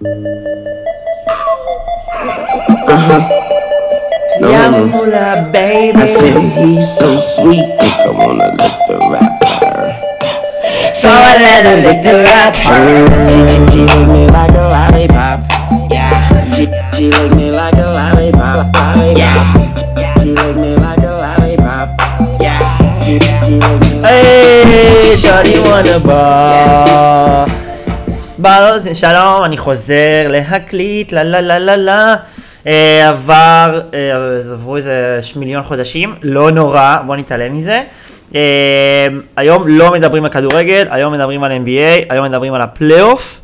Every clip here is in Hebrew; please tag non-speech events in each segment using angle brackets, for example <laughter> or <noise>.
Uh-huh. No, yeah, no, no. baby. I said he's so sweet. I wanna lick the rapper. So I let her lick the rapper. She, she, she lick me like a lollipop. Yeah. She, she lick me like a lollipop. lollipop. Yeah. She, she licked me like a lollipop. Yeah. She, she licked me like a lollipop. Hey, Shorty wanna ball. בלוז, שלום, אני חוזר להקליט, לה לה לה לה לה. אה, עבר, אה, עברו איזה מיליון חודשים, לא נורא, בוא נתעלם מזה. אה, היום לא מדברים על כדורגל, היום מדברים על NBA, היום מדברים על הפלייאוף.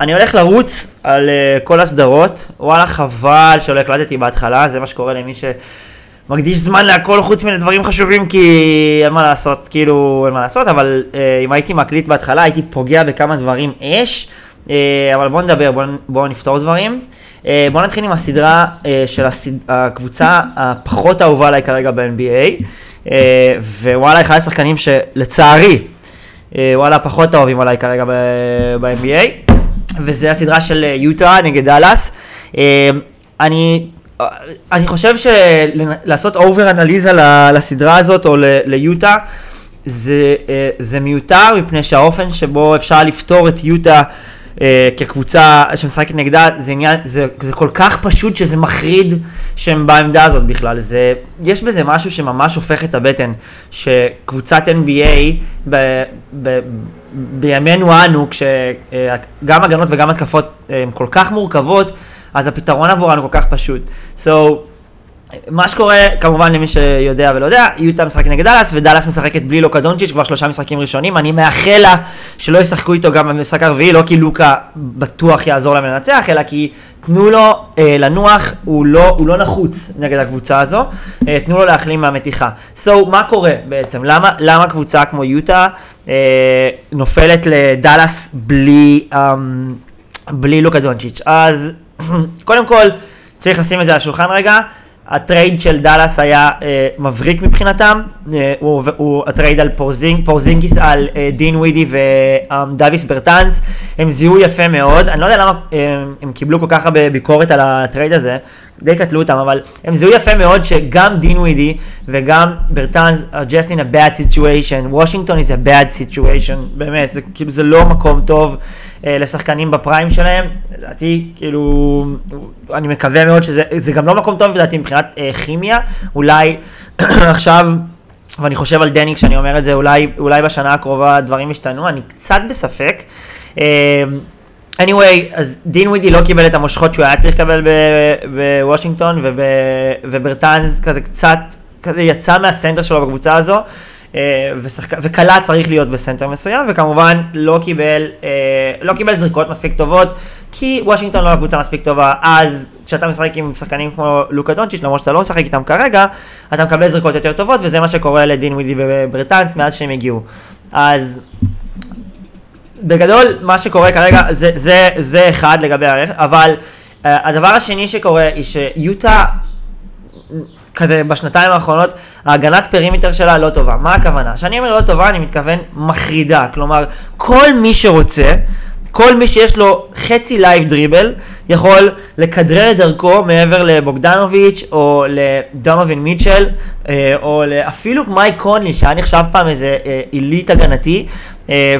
אני הולך לרוץ על אה, כל הסדרות, וואלה חבל שלא הקלטתי בהתחלה, זה מה שקורה למי ש... מקדיש זמן להכל חוץ מדברים חשובים כי אין מה לעשות, כאילו אין מה לעשות, אבל אה, אם הייתי מקליט בהתחלה הייתי פוגע בכמה דברים אש, אה, אבל בואו נדבר, בואו בוא נפתור דברים. אה, בואו נתחיל עם הסדרה אה, של הסד... הקבוצה הפחות אהובה עליי כרגע ב-NBA, אה, ווואלה אחד השחקנים שלצערי, אה, וואלה פחות אהובים עליי כרגע ב-NBA, וזה הסדרה של אה, יוטה נגד דאלאס. אה, אני אני חושב שלעשות אובר אנליזה לסדרה הזאת או ליוטה זה, אה, זה מיותר מפני שהאופן שבו אפשר לפתור את יוטה אה, כקבוצה שמשחקת נגדה זה, עניין, זה, זה כל כך פשוט שזה מחריד שהם בעמדה הזאת בכלל. זה, יש בזה משהו שממש הופך את הבטן, שקבוצת NBA ב, ב, בימינו אנו, כשגם הגנות וגם התקפות אה, הן כל כך מורכבות, אז הפתרון עבורנו כל כך פשוט. So, מה שקורה, כמובן למי שיודע ולא יודע, יוטה משחקת נגד דאלאס, ודאלאס משחקת בלי לוקה דונצ'יץ' כבר שלושה משחקים ראשונים, אני מאחל לה שלא ישחקו איתו גם במשחק הרביעי, לא כי לוקה בטוח יעזור להם לנצח, אלא כי תנו לו אה, לנוח, הוא לא, הוא לא נחוץ נגד הקבוצה הזו, אה, תנו לו להחלים מהמתיחה. So, מה קורה בעצם? למה, למה קבוצה כמו יוטה אה, נופלת לדאלאס בלי, אה, בלי לוקה דונצ'יץ'? אז קודם כל, צריך לשים את זה על השולחן רגע. הטרייד של דאלאס היה אה, מבריק מבחינתם, אה, הוא, הוא הטרייד על פורזינג, פורזינגיס על אה, דינווידי ודוויס ברטאנס, הם זיהו יפה מאוד, אני לא יודע למה אה, הם קיבלו כל כך הרבה ביקורת על הטרייד הזה, די קטלו אותם, אבל הם זיהו יפה מאוד שגם דינווידי וגם ברטאנס are just in a bad situation, וושינגטון is a bad situation, באמת, זה כאילו זה לא מקום טוב אה, לשחקנים בפריים שלהם, לדעתי, כאילו, אני מקווה מאוד שזה זה גם לא מקום טוב לדעתי מבחינת אה, כימיה, אולי <clears throat> עכשיו, ואני חושב על דני כשאני אומר את זה, אולי, אולי בשנה הקרובה דברים ישתנו, אני קצת בספק. אה, anyway, אז דין ווידי לא קיבל את המושכות שהוא היה צריך לקבל בוושינגטון, וב- וברטאנס כזה קצת, כזה יצא מהסנטר שלו בקבוצה הזו. אה, ושחק... וקלה צריך להיות בסנטר מסוים, וכמובן לא קיבל, אה, לא קיבל זריקות מספיק טובות, כי וושינגטון לא קבוצה מספיק טובה, אז כשאתה משחק עם שחקנים כמו לוקה דונצ'יץ', למרות שאתה לא משחק איתם כרגע, אתה מקבל זריקות יותר טובות, וזה מה שקורה לדין ווידי וברטאנס מאז שהם הגיעו. אז בגדול, מה שקורה כרגע, זה, זה, זה אחד לגבי הרכב, אבל uh, הדבר השני שקורה, היא שיוטה, כזה בשנתיים האחרונות, ההגנת פרימיטר שלה לא טובה. מה הכוונה? כשאני אומר לא טובה, אני מתכוון מחרידה. כלומר, כל מי שרוצה, כל מי שיש לו חצי live dribble, יכול לכדרר את דרכו מעבר לבוגדנוביץ' או לדונובין מיטשל, אה, או אפילו מייק קונלי, שהיה נחשב פעם איזה עילית הגנתי, אה,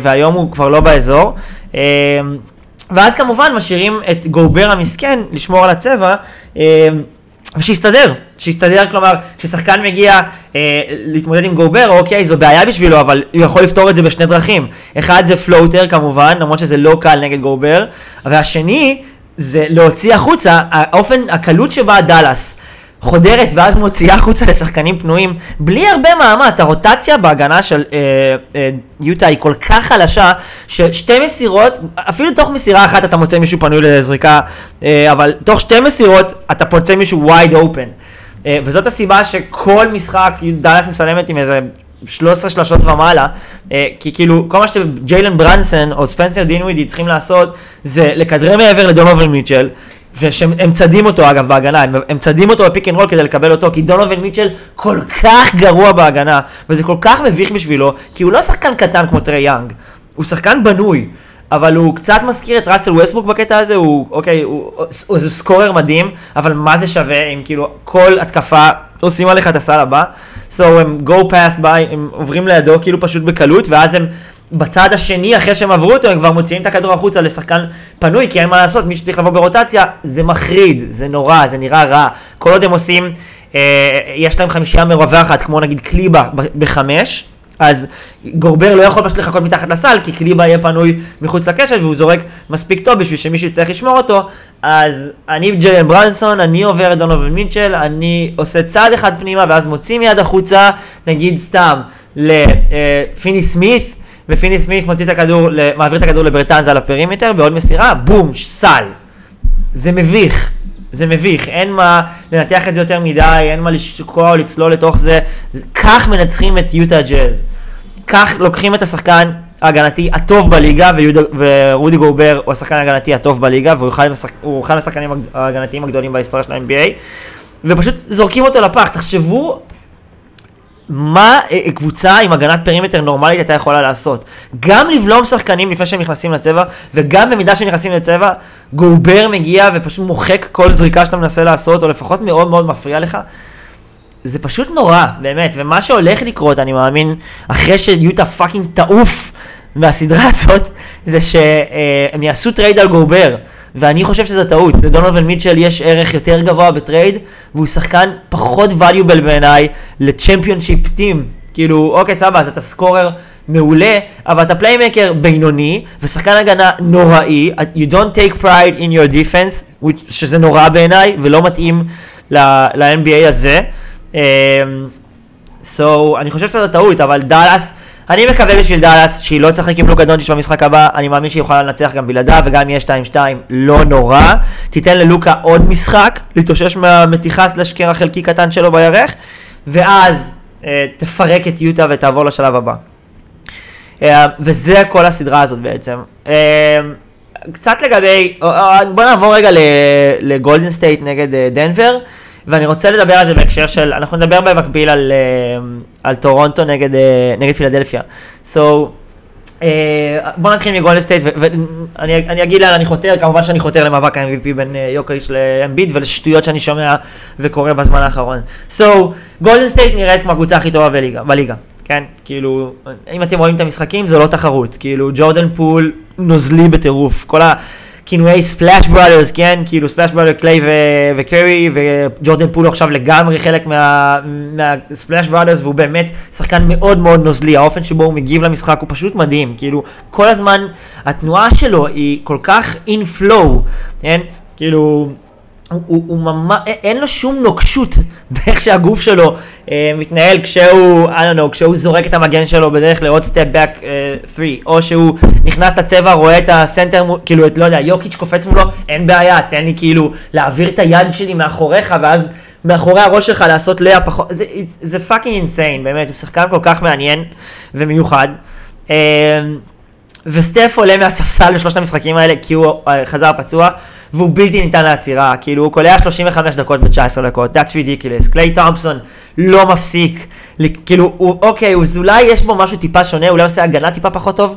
והיום הוא כבר לא באזור. אה, ואז כמובן משאירים את גובר המסכן לשמור על הצבע. אה, ושיסתדר, שיסתדר, כלומר, כששחקן מגיע אה, להתמודד עם גובר, אוקיי, זו בעיה בשבילו, אבל הוא יכול לפתור את זה בשני דרכים. אחד זה פלוטר כמובן, למרות שזה לא קל נגד גובר, והשני זה להוציא החוצה, האופן, הקלות שבה דאלאס חודרת ואז מוציאה החוצה לשחקנים פנויים, בלי הרבה מאמץ, הרוטציה בהגנה של אה, אה, יוטה היא כל כך חלשה, ששתי מסירות, אפילו תוך מסירה אחת אתה מוצא מישהו פנוי לזריקה, אה, אבל תוך שתי מסירות אתה מוצא מישהו wide open. אה, וזאת הסיבה שכל משחק דאלאס מסלמת עם איזה 13 שלשות ומעלה, אה, כי כאילו כל מה שג'יילן ברונסון או ספנסר דינווידי צריכים לעשות זה לכדרר מעבר לדונובן מיטשל. וכשהם צדים אותו אגב בהגנה, הם, הם צדים אותו ב pick and roll כדי לקבל אותו, כי דונובן מיטשל כל כך גרוע בהגנה, וזה כל כך מביך בשבילו, כי הוא לא שחקן קטן כמו טריי יאנג, הוא שחקן בנוי. אבל הוא קצת מזכיר את ראסל ווסטבוק בקטע הזה, הוא, אוקיי, הוא, הוא, הוא סקורר מדהים, אבל מה זה שווה אם כאילו כל התקפה עושים עליך את הסל הבא, so הם go pass by, הם עוברים לידו כאילו פשוט בקלות, ואז הם בצד השני, אחרי שהם עברו אותו, הם כבר מוציאים את הכדור החוצה לשחקן פנוי, כי אין מה לעשות, מי שצריך לבוא ברוטציה, זה מחריד, זה נורא, זה נראה רע. כל עוד הם עושים, אה, יש להם חמישייה מרווחת, כמו נגיד קליבה בחמש, אז גובר לא יכול פשוט לחכות מתחת לסל, כי קליבה יהיה פנוי מחוץ לקשת והוא זורק מספיק טוב בשביל שמישהו יצטרך לשמור אותו. אז אני ג'יילן ברונסון, אני עובר את דונובן מיטשל, אני עושה צעד אחד פנימה ואז מוציא מיד החוצה, נגיד סתם, לפיני-סמית', ופיני-סמית' מוציא את הכדור, מעביר את הכדור לברטאנס על הפרימטר, בעוד מסירה, בום, סל. זה מביך. זה מביך, אין מה לנתח את זה יותר מדי, אין מה לשקוע או לצלול לתוך זה. כך מנצחים את יוטה ג'אז. כך לוקחים את השחקן ההגנתי הטוב בליגה, ורודי גובר הוא השחקן ההגנתי הטוב בליגה, והוא אחד השחקנים ההגנתיים הגדולים בהיסטוריה של ה-NBA, ופשוט זורקים אותו לפח. תחשבו מה אה, אה, קבוצה עם הגנת פרימטר נורמלית הייתה יכולה לעשות. גם לבלום שחקנים לפני שהם נכנסים לצבע, וגם במידה שהם נכנסים לצבע, גובר מגיע ופשוט מוחק כל זריקה שאתה מנסה לעשות, או לפחות מאוד מאוד מפריע לך. זה פשוט נורא, באמת, ומה שהולך לקרות, אני מאמין, אחרי שיוטה fucking תעוף מהסדרה <laughs> הזאת, זה שהם יעשו trade על גובר. ואני חושב שזו טעות. לדונובן מיטשל יש ערך יותר גבוה ב trade, והוא שחקן פחות valuable בעיניי ל championship team. כאילו, אוקיי, סבבה, אז אתה scorer מעולה, אבל אתה playmaker בינוני, ושחקן הגנה נוראי, you don't take pride in your defense, which, שזה נורא בעיניי, ולא מתאים ל-NBA הזה. Um, so, אני חושב שזו טעות, אבל דאלאס... אני מקווה בשביל דאלאס שהיא לא תשחק עם לוקה דונצ'יץ' במשחק הבא, אני מאמין שהיא יכולה לנצח גם בלעדיו, וגם אם יהיה 2-2, לא נורא. תיתן ללוקה עוד משחק, להתאושש מהמתיחה slash קרע חלקי קטן שלו בירך, ואז אה, תפרק את יוטה ותעבור לשלב הבא. אה, וזה כל הסדרה הזאת בעצם. אה, קצת לגבי, אה, בוא נעבור רגע לגולדן סטייט נגד אה, דנבר. ואני רוצה לדבר על זה בהקשר של, אנחנו נדבר במקביל על, אה, על טורונטו נגד, אה, נגד פילדלפיה. So, uh, בוא נתחיל מגולדן סטייט, ואני אגיד לאן אני חותר, כמובן שאני חותר למאבק ה-MVP בין יוקיץ' לאמביד ולשטויות שאני שומע וקורא בזמן האחרון. So, גולדן סטייט נראית כמו הקבוצה הכי טובה בליגה, בליגה, כן? כאילו, אם אתם רואים את המשחקים, זו לא תחרות. כאילו, ג'ורדן פול נוזלי בטירוף. כל ה... כינויי Splash Brothers, כן? כאילו Splash Brother קליי וקרי וג'ורדן פול הוא עכשיו לגמרי חלק מה Splash מה, Brothers והוא באמת שחקן מאוד מאוד נוזלי, האופן שבו הוא מגיב למשחק הוא פשוט מדהים, כאילו כל הזמן התנועה שלו היא כל כך in flow, כן? כאילו... הוא, הוא, הוא ממש, אין לו שום נוקשות <laughs> באיך שהגוף שלו אה, מתנהל כשהוא, I don't know, כשהוא זורק את המגן שלו בדרך לעוד step back 3, או שהוא נכנס לצבע, רואה את ה center, כאילו, את, לא יודע, יוקיץ' קופץ מולו, אין בעיה, תן לי כאילו להעביר את היד שלי מאחוריך, ואז מאחורי הראש שלך לעשות layup פחות, זה fucking insane, באמת, הוא שחקן כל כך מעניין ומיוחד. אה, וסטף עולה מהספסל בשלושת המשחקים האלה כי הוא אה, חזר פצוע, והוא בלתי ניתן לעצירה, כאילו הוא קולע 35 נקודות ב-19 דקות, that's ridiculous, קליי תומפסון לא מפסיק, כאילו, הוא, אוקיי, אז אולי יש בו משהו טיפה שונה, אולי עושה הגנה טיפה פחות טוב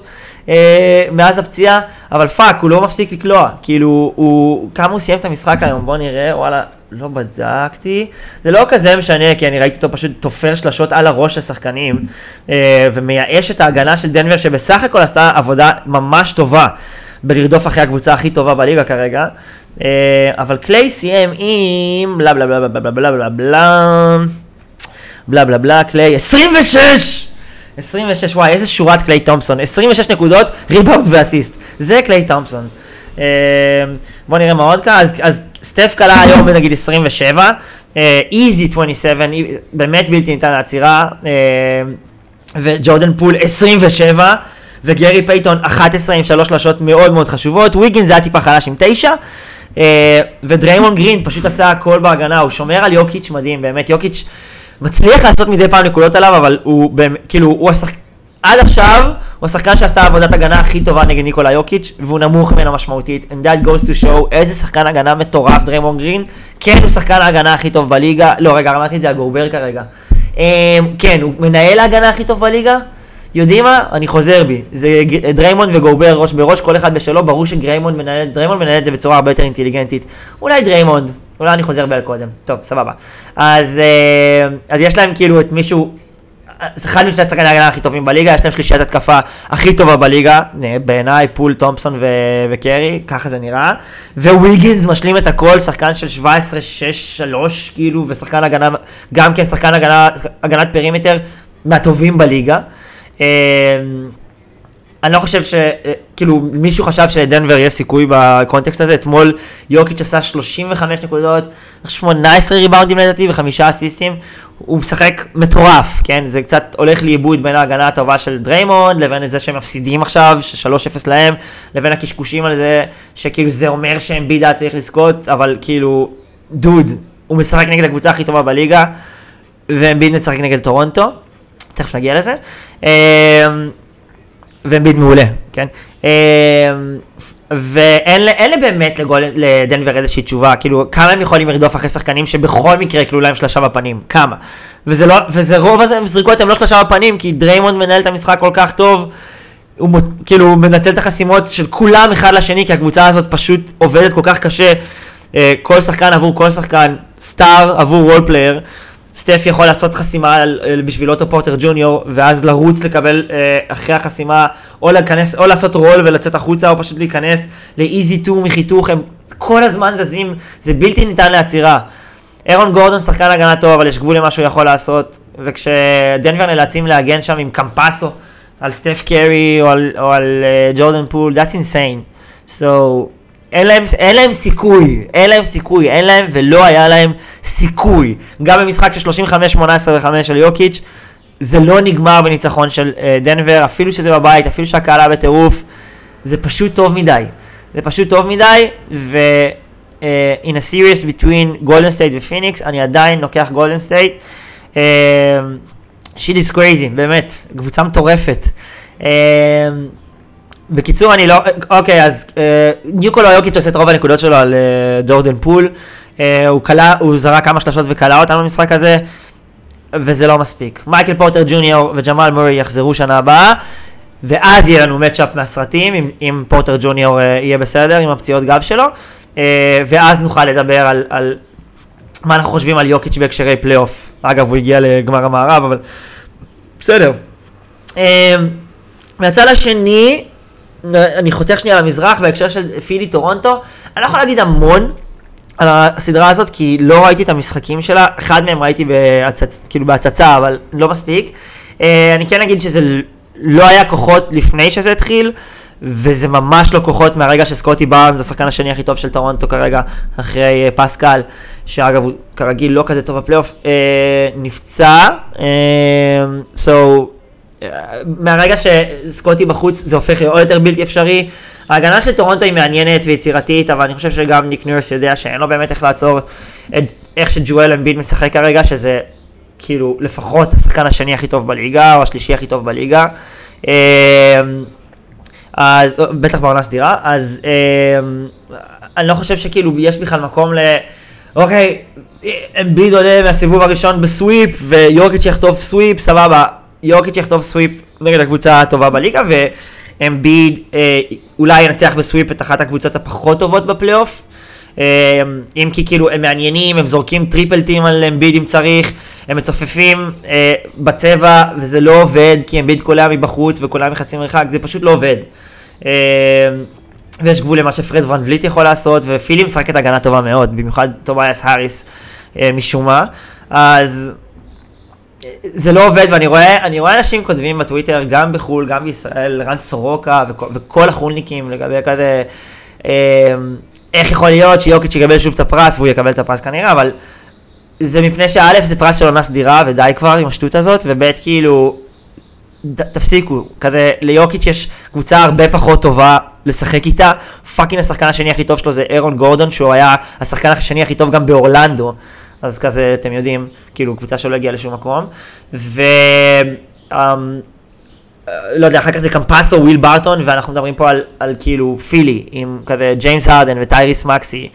אה, מאז הפציעה, אבל fuck, הוא לא מפסיק לקלוע, כאילו, הוא, כמה הוא סיים את המשחק היום, בוא נראה, וואלה, לא בדקתי, זה לא כזה משנה, כי אני ראיתי אותו פשוט תופר שלשות על הראש של שחקנים, אה, ומייאש את ההגנה של דנבר, שבסך הכל עשתה עבודה ממש טובה. בלרדוף אחרי הקבוצה הכי טובה בליגה כרגע. אה, אבל קליי סיים עם בלה בלה בלה בלה בלה בלה בלה בלה בלה בלה בלה קליי 26! 26 וואי איזה שורת קליי תומפסון 26 נקודות ריבאונד ואסיסט זה קליי תומפסון בוא נראה מה עוד כאן אז, אז סטף קלה היום נגיד 27 easy 27 באמת בלתי ניתן לעצירה. וג'ורדן פול 27 וגרי פייתון 11 עם שלוש שלשות מאוד מאוד חשובות, וויגינס היה טיפה חלש עם 9, אה, ודריימונד גרין פשוט עשה הכל בהגנה, הוא שומר על יוקיץ' מדהים, באמת, יוקיץ' מצליח לעשות מדי פעם נקודות עליו, אבל הוא כאילו, הוא השחק... עד עכשיו, הוא השחקן שעשה את עבודת הגנה הכי טובה נגד ניקולה יוקיץ', והוא נמוך ממנו משמעותית, and that goes to show איזה שחקן הגנה מטורף דריימונד גרין, כן הוא שחקן ההגנה הכי טוב בליגה, לא רגע, אמרתי את זה על גובר כרגע, אה, כן, הוא מנהל ההגנה הכי טוב בליגה, יודעים מה? אני חוזר בי. זה דריימונד וגובר ראש בראש, כל אחד בשלו, ברור שדריימונד מנהל, מנהל את זה בצורה הרבה יותר אינטליגנטית. אולי דריימונד, אולי אני חוזר בי על קודם. טוב, סבבה. אז, אה, אז יש להם כאילו את מישהו, אחד משני השחקני ההגנה הכי טובים בליגה, יש להם שלישיית התקפה הכי טובה בליגה, אה, בעיניי, פול, תומפסון ו- וקרי, ככה זה נראה. וויגינס משלים את הכל, שחקן של 17, 6, 3, כאילו, ושחקן הגנה, גם כן שחקן הגנה, הגנת פרימטר מהטובים בליגה. אני לא חושב ש... אה, כאילו, מישהו חשב שלדנבר יש סיכוי בקונטקסט הזה. אתמול יוקיץ' עשה 35 נקודות, 18 ריבאונדים לדעתי וחמישה אסיסטים. הוא משחק מטורף, כן? זה קצת הולך לאיבוד בין ההגנה הטובה של דריימונד, לבין זה שהם מפסידים עכשיו, ש-3-0 להם, לבין הקשקושים על זה, שכאילו זה אומר שאמביד היה צריך לזכות, אבל כאילו, דוד, הוא משחק נגד הקבוצה הכי טובה בליגה, ואמביד משחק נגד טורונטו. תכף נגיע לזה. אמ, ואמביד מעולה, כן? אמ, ואין לי באמת ל, לדנבר איזושהי תשובה, כאילו, כמה הם יכולים לרדוף אחרי שחקנים שבכל מקרה יקלעו להם שלשה בפנים, כמה? וזה לא, וזה רוב הזריקות הם לא שלשה בפנים, כי דריימונד מנהל את המשחק כל כך טוב, הוא מות- כאילו הוא מנצל את החסימות של כולם אחד לשני, כי הקבוצה הזאת פשוט עובדת כל כך קשה, אה, כל שחקן עבור כל שחקן, star עבור role player. סטף יכול לעשות חסימה על- בשביל אוטו פורטר ג'וניור, ואז לרוץ לקבל אה, אחרי החסימה, או, להיכנס, או לעשות רול ולצאת החוצה, או פשוט להיכנס ל easy two מחיתוך, הם כל הזמן זזים, זה בלתי ניתן לעצירה. אירון גורדון שחקן הגנה טוב, אבל יש גבול למה שהוא יכול לעשות, וכשדנבר נאלצים להגן שם עם קמפסו על סטף קרי או על, או על uh, ג'ורדן פול, that's insane. So, אין להם, אין להם סיכוי, אין להם סיכוי, אין להם ולא היה להם סיכוי. גם במשחק של 35, 18 ו-5 של יוקיץ', זה לא נגמר בניצחון של uh, דנבר, אפילו שזה בבית, אפילו שהקהל היה בטירוף, זה פשוט טוב מדי. זה פשוט טוב מדי, ו... uh, in a series between גולדן סטייט ופיניקס, אני עדיין לוקח גולדן סטייט. shit is crazy, באמת, קבוצה מטורפת. Uh, בקיצור, אני לא... אוקיי, אז אה, ניקולה יוקיץ' עושה את רוב הנקודות שלו על אה, ג'ורדן פול. אה, הוא קלע, הוא זרק כמה שלשות וקלע אותם במשחק הזה, וזה לא מספיק. מייקל פורטר ג'וניור וג'מאל מורי יחזרו שנה הבאה, ואז יהיה לנו matchup מהסרטים, אם, אם פורטר ג'וניור אה, יהיה בסדר, עם הפציעות גב שלו, ואז נוכל לדבר על, על מה אנחנו חושבים על יוקיץ' בהקשרי פלייאוף. אגב, הוא הגיע לגמר המערב, אבל בסדר. מהצד השני, אני חותך שנייה למזרח בהקשר של פילי טורונטו, אני לא יכול להגיד המון על הסדרה הזאת, כי לא ראיתי את המשחקים שלה, אחד מהם ראיתי בהצצ... כאילו בהצצה, אבל לא מספיק. אה, אני כן אגיד שזה לא היה כוחות לפני שזה התחיל, וזה ממש לא כוחות מהרגע שסקוטי בארנס, השחקן השני הכי טוב של טורונטו כרגע, אחרי אה, פסקל, שאגב הוא כרגיל לא כזה טוב בפלייאוף, אה, נפצע. אה, so, מהרגע שסקוטי בחוץ זה הופך להיות יותר בלתי אפשרי. ההגנה של טורונטו היא מעניינת ויצירתית, אבל אני חושב שגם ניק נירס יודע שאין לו באמת איך לעצור את איך שג'ואל אמביד משחק כרגע, שזה כאילו לפחות השחקן השני הכי טוב בליגה, או השלישי הכי טוב בליגה. אמ, אז בטח בעונה סדירה, אז אמ, אני לא חושב שכאילו יש בכלל מקום ל... אוקיי, אמביד עולה מהסיבוב הראשון ב sweep, ויוקיץ' יחטוף sweep, סבבה. יוקיץ' יחטוף sweep נגד הקבוצה הטובה בליגה, ואמביד אה, אולי ינצח ב sweep את אחת הקבוצות הפחות טובות בפלייאוף. אה, אם כי כאילו הם מעניינים, הם זורקים triple team על אמביד אם צריך, הם מצופפים אה, בצבע, וזה לא עובד, כי אמביד קולע מבחוץ וקולע מחצי מרחק, זה פשוט לא עובד. אה, ויש גבול למה שפרד ון וליט יכול לעשות, ופילי משחקת הגנה טובה מאוד, במיוחד טובייס האריס אה, משום מה. אז זה לא עובד, ואני רואה, אני רואה אנשים כותבים בטוויטר, גם בחו"ל, גם בישראל, רן סורוקה וכל, וכל החולניקים לגבי כזה, אה, איך יכול להיות שיוקיץ' יקבל שוב את הפרס, והוא יקבל את הפרס כנראה, אבל זה מפני שא' זה פרס של עונה סדירה, ודי כבר עם השטות הזאת, וב' כאילו, ד, תפסיקו, כזה ליוקיץ' יש קבוצה הרבה פחות טובה לשחק איתה, fucking השחקן השני הכי טוב שלו זה אירון גורדון, שהוא היה השחקן השני הכי טוב גם באורלנדו. אז כזה, אתם יודעים, כאילו, קבוצה שלא הגיעה לשום מקום. ו... Um, לא יודע, אחר כך זה קמפאצו, וויל בארטון, ואנחנו מדברים פה על, על כאילו פילי, עם כזה ג'יימס הרדן וטייריס מקסי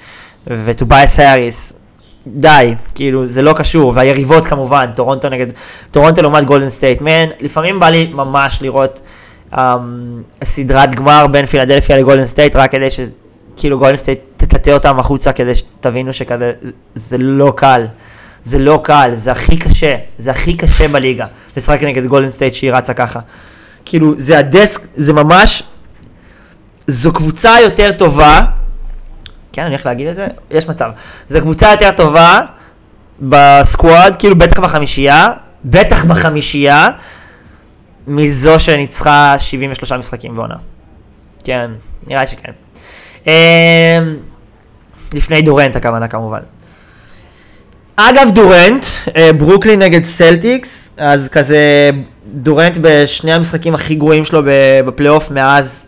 וטובייס האריס. די, כאילו, זה לא קשור, והיריבות כמובן, טורונטו נגד, טורונטו לעומת גולדן סטייט, man, לפעמים בא לי ממש לראות um, סדרת גמר בין פילדלפיה לגולדן סטייט, רק כדי שכאילו גולדן סטייט תטאטא אותם החוצה, כדי שתבינו שכזה, זה לא קל. זה לא קל, זה הכי קשה, זה הכי קשה בליגה, לשחק נגד גולדן סטייט שהיא רצה ככה. כאילו, זה הדסק, זה ממש, זו קבוצה יותר טובה, כן, אני הולך להגיד את זה, יש מצב. זו קבוצה יותר טובה ב squad, כאילו בטח בחמישייה, בטח בחמישייה, מזו שניצחה 73 משחקים בעונה. כן, נראה שכן. אמ, לפני דורנט הכוונה כמובן. אגב דורנט, אה, ברוקלין נגד סלטיקס, אז כזה דורנט בשני המשחקים הכי גרועים שלו בפלייאוף מאז,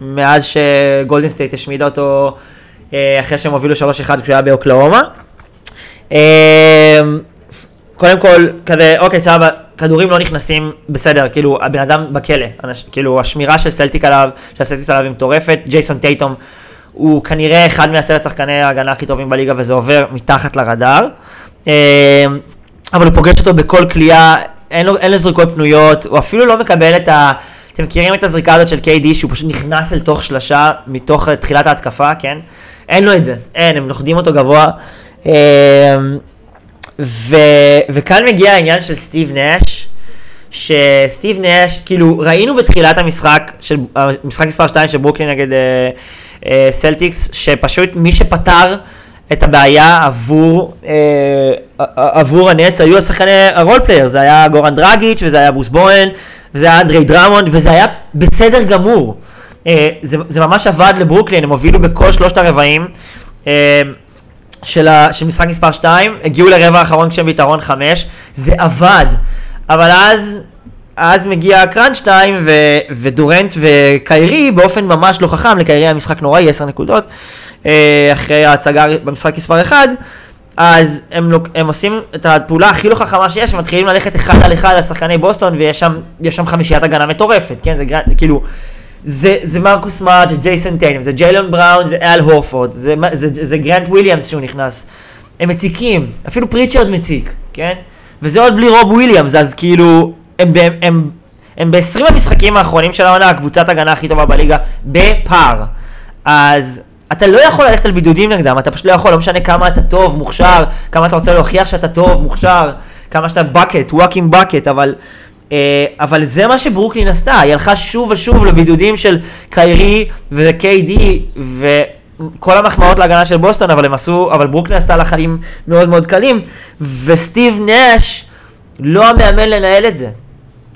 מאז שגולדן סטייט השמידה אותו אה, אחרי שהם הובילו 3-1 כשהוא היה באוקלהומה. אה, קודם כל, כזה, אוקיי, סבבה, כדורים לא נכנסים, בסדר, כאילו, הבן אדם בכלא, אנש, כאילו, השמירה של סלטיק עליו, של סלטיק עליו היא מטורפת, ג'ייסון טייטום הוא כנראה אחד מעשרת שחקני ההגנה הכי טובים בליגה וזה עובר מתחת לרדאר. אה, אבל הוא פוגש אותו בכל כליאה, אין לו, אין לו זריקות פנויות, הוא אפילו לא מקבל את ה... אתם מכירים את הזריקה הזאת של KD שהוא פשוט נכנס אל תוך שלשה מתוך תחילת ההתקפה, כן? אין לו את זה, אין, הם לוחצים אותו גבוה. ו, וכאן מגיע העניין של סטיב נאש, שסטיב נאש, כאילו ראינו בתחילת המשחק, של, המשחק מספר 2 של ברוקלין נגד... אה, אה, סלטיקס, שפשוט מי שפתר את הבעיה עבור, אה, עבור הנטס היו השחקני ה role player, זה היה גורן דרגיץ' וזה היה ברוס בראון וזה היה אנדרי דרמונד וזה היה בסדר גמור. אה, זה, זה ממש עבד לברוקלין, הם הובילו בכל שלושת הרבעים. אה, של, ה, של משחק מספר 2, הגיעו לרבע האחרון כשהם ביתרון 5, זה עבד, אבל אז אז מגיע crunch time, ודורנט וקיירי באופן ממש לא חכם, לקיירי המשחק נוראי, 10 נקודות, אה, אחרי ההצגה במשחק מספר 1, אז הם, look, הם עושים את הפעולה הכי לא חכמה שיש, ומתחילים ללכת אחד על אחד על שחקני בוסטון, ויש שם, שם חמישיית הגנה מטורפת, כן? זה כאילו... זה, זה מרקוס סמארט, זה ג'ייסון טייטום, זה ג'יילן בראון, זה אל הורפורד, זה, זה, זה גרנט וויליאמס שהוא נכנס. הם מציקים, אפילו פריצ'רד מציק, כן? וזה עוד בלי רוב וויליאמס, אז כאילו, הם, הם, הם, הם ב-20 המשחקים האחרונים של העונה, הקבוצת הגנה הכי טובה בליגה, בפער. אז אתה לא יכול ללכת על בידודים נגדם, אתה פשוט לא יכול, לא משנה כמה אתה טוב, מוכשר, כמה אתה רוצה להוכיח שאתה טוב, מוכשר, כמה שאתה bucket, walking bucket, אבל... Uh, אבל זה מה שברוקלין עשתה, היא הלכה שוב ושוב לבידודים של קיירי ו-KD וכל המחמאות להגנה של בוסטון, אבל הם עשו, אבל ברוקלין עשתה לה חיים מאוד מאוד קלים, וסטיב נש לא המאמן לנהל את זה.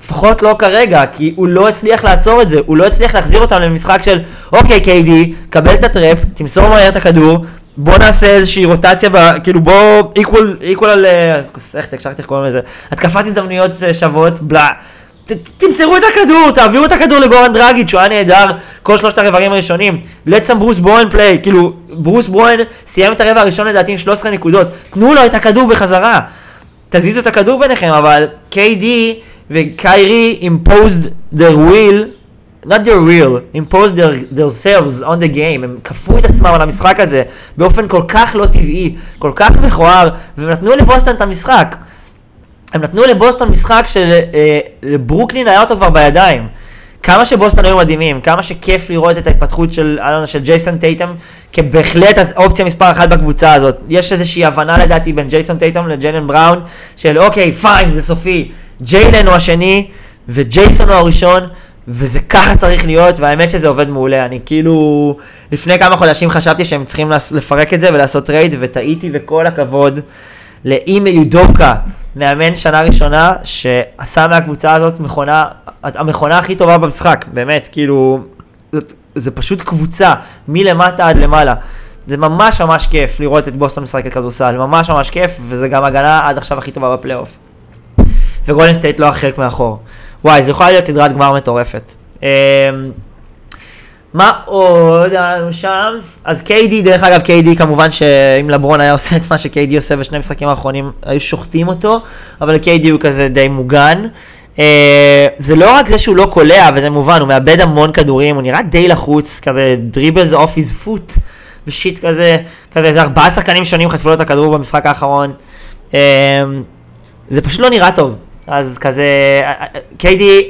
לפחות לא כרגע, כי הוא לא הצליח לעצור את זה, הוא לא הצליח להחזיר אותם למשחק של אוקיי קיידי, קבל את הטראפ, תמסור מהר את הכדור, בוא נעשה איזושהי רוטציה, ב, כאילו בוא איקוול, איקוול על, איך תקשרתי איך קוראים לזה, התקפת הזדמנויות שוות, בלה. ת, תמסרו את הכדור, תעבירו את הכדור לגורן דרגיץ', שהוא היה נהדר כל שלושת הרבעים הראשונים. let's some ברוס ברוין פליי, כאילו ברוס ברוין סיים את הרבע הראשון לדעתי עם 13 נקודות, תנו לו את הכדור בחזרה. תזיזו את הכדור ביניכם, אבל KD וקיירי imposed their will, not their will, imposed their, their selves on the game, הם כפו את עצמם על המשחק הזה באופן כל כך לא טבעי, כל כך מכוער, והם נתנו לבוסטון את המשחק. הם נתנו לבוסטון משחק שלברוקלין היה אותו כבר בידיים. כמה שבוסטון היו מדהימים, כמה שכיף לראות את ההתפתחות של, אלונה, של ג'ייסון טייטם כבהחלט האופציה מספר אחת בקבוצה הזאת. יש איזושהי הבנה לדעתי בין ג'ייסון טייטם לג'יילן בראון, של אוקיי, פיין, זה סופי. ג'יילן הוא השני, וג'ייסון הוא הראשון, וזה ככה צריך להיות, והאמת שזה עובד מעולה. אני כאילו, לפני כמה חודשים חשבתי שהם צריכים לפרק את זה ולעשות trade, וטעיתי, וכל הכבוד לאימי יודוקה, מאמן שנה ראשונה, שעשה מהקבוצה הזאת מכונה, המכונה הכי טובה במשחק, באמת, כאילו, זה פשוט קבוצה, מלמטה עד למעלה. זה ממש ממש כיף לראות את בוסטון משחקת כדורסל, ממש ממש כיף, וזה גם הגנה עד עכשיו הכי טובה בפלייאוף. וגולדן סטייט לא הרחק מאחור. וואי, זו יכולה להיות סדרת גמר מטורפת. אמ, מה עוד היה לנו שם? אז KD, דרך אגב, KD כמובן שאם לברון היה עושה את מה ש-KD עושה בשני המשחקים האחרונים, היו שוחטים אותו, אבל KD הוא כזה די מוגן. Uh, זה לא רק זה שהוא לא קולע, וזה מובן, הוא מאבד המון כדורים, הוא נראה די לחוץ, כזה dribbles off his foot, ו shit כזה, כזה, איזה ארבעה שחקנים שונים חטפו לו את הכדור במשחק האחרון. אמ, זה פשוט לא נראה טוב. אז כזה, קיידי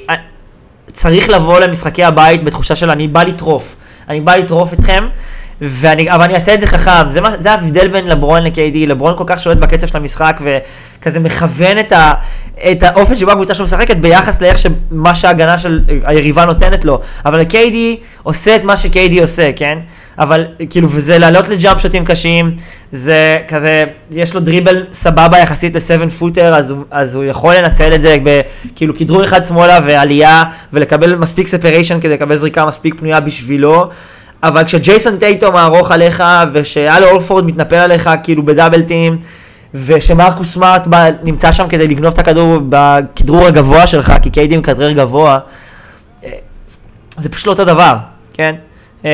צריך לבוא למשחקי הבית בתחושה של אני בא לטרוף, אני בא לטרוף אתכם. ואני, אבל אני אעשה את זה חכם, זה, זה ההבדל בין לברון ל-KD, לברון כל כך שולט בקצב של המשחק וכזה מכוון את, ה, את האופן שבו הקבוצה שלו משחקת ביחס לאיך שמה שההגנה של היריבה נותנת לו, אבל KD עושה את מה ש-KD עושה, כן? אבל כאילו, וזה לעלות לג'אמפ שוטים קשים, זה כזה, יש לו דריבל סבבה יחסית לסבן פוטר, אז, אז הוא יכול לנצל את זה כאילו כדרור אחד שמאלה ועלייה, ולקבל מספיק ספריישן כדי לקבל זריקה מספיק פנויה בשבילו. אבל כשג'ייסון טייטום הארוך עליך, ושאלו אורפורד מתנפל עליך כאילו בדאבל טים, ושמרקוס סמארט נמצא שם כדי לגנוב את הכדור בכדרור הגבוה שלך, כי קיידי מכדרר גבוה, אה, זה פשוט לא אותו דבר, כן? אה,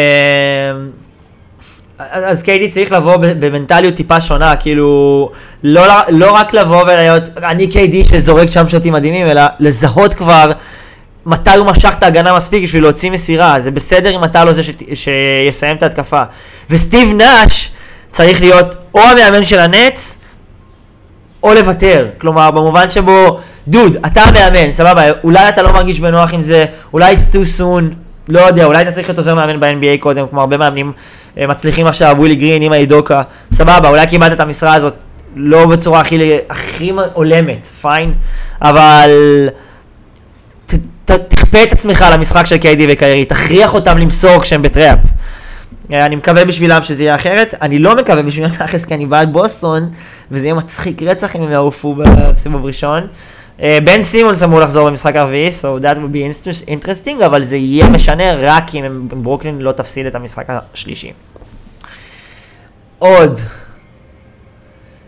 אז קיידי צריך לבוא במנטליות טיפה שונה, כאילו, לא, לא רק לבוא ולהיות, אני קיידי שזורק שם שוטים מדהימים, אלא לזהות כבר מתי הוא משך את ההגנה מספיק בשביל להוציא מסירה, זה בסדר אם אתה לא זה ש... שיסיים את ההתקפה. וסטיב נאש צריך להיות או המאמן של הנץ, או לוותר. כלומר, במובן שבו, דוד, אתה המאמן, סבבה, אולי אתה לא מרגיש בנוח עם זה, אולי it's too soon, לא יודע, אולי אתה צריך להיות עוזר מאמן ב-NBA קודם, כמו הרבה מאמנים אה, מצליחים עכשיו, ווילי גרין, אימי יודוקה, סבבה, אולי קיבלת את המשרה הזאת לא בצורה הכי, הכי הולמת, fine, אבל... תכפה את עצמך למשחק של KD וקיירי, תכריח אותם למסור כשהם ב trap. אה, אני מקווה בשבילם שזה יהיה אחרת, אני לא מקווה בשבילם <laughs> תכלס כי אני בעד בוסטון, וזה יהיה מצחיק רצח אם הם יעופו בסיבוב ראשון. אה, בן סימונס אמור לחזור במשחק הרביעי, so that would be interesting, אבל זה יהיה משנה רק אם ברוקלין לא תפסיד את המשחק השלישי. עוד.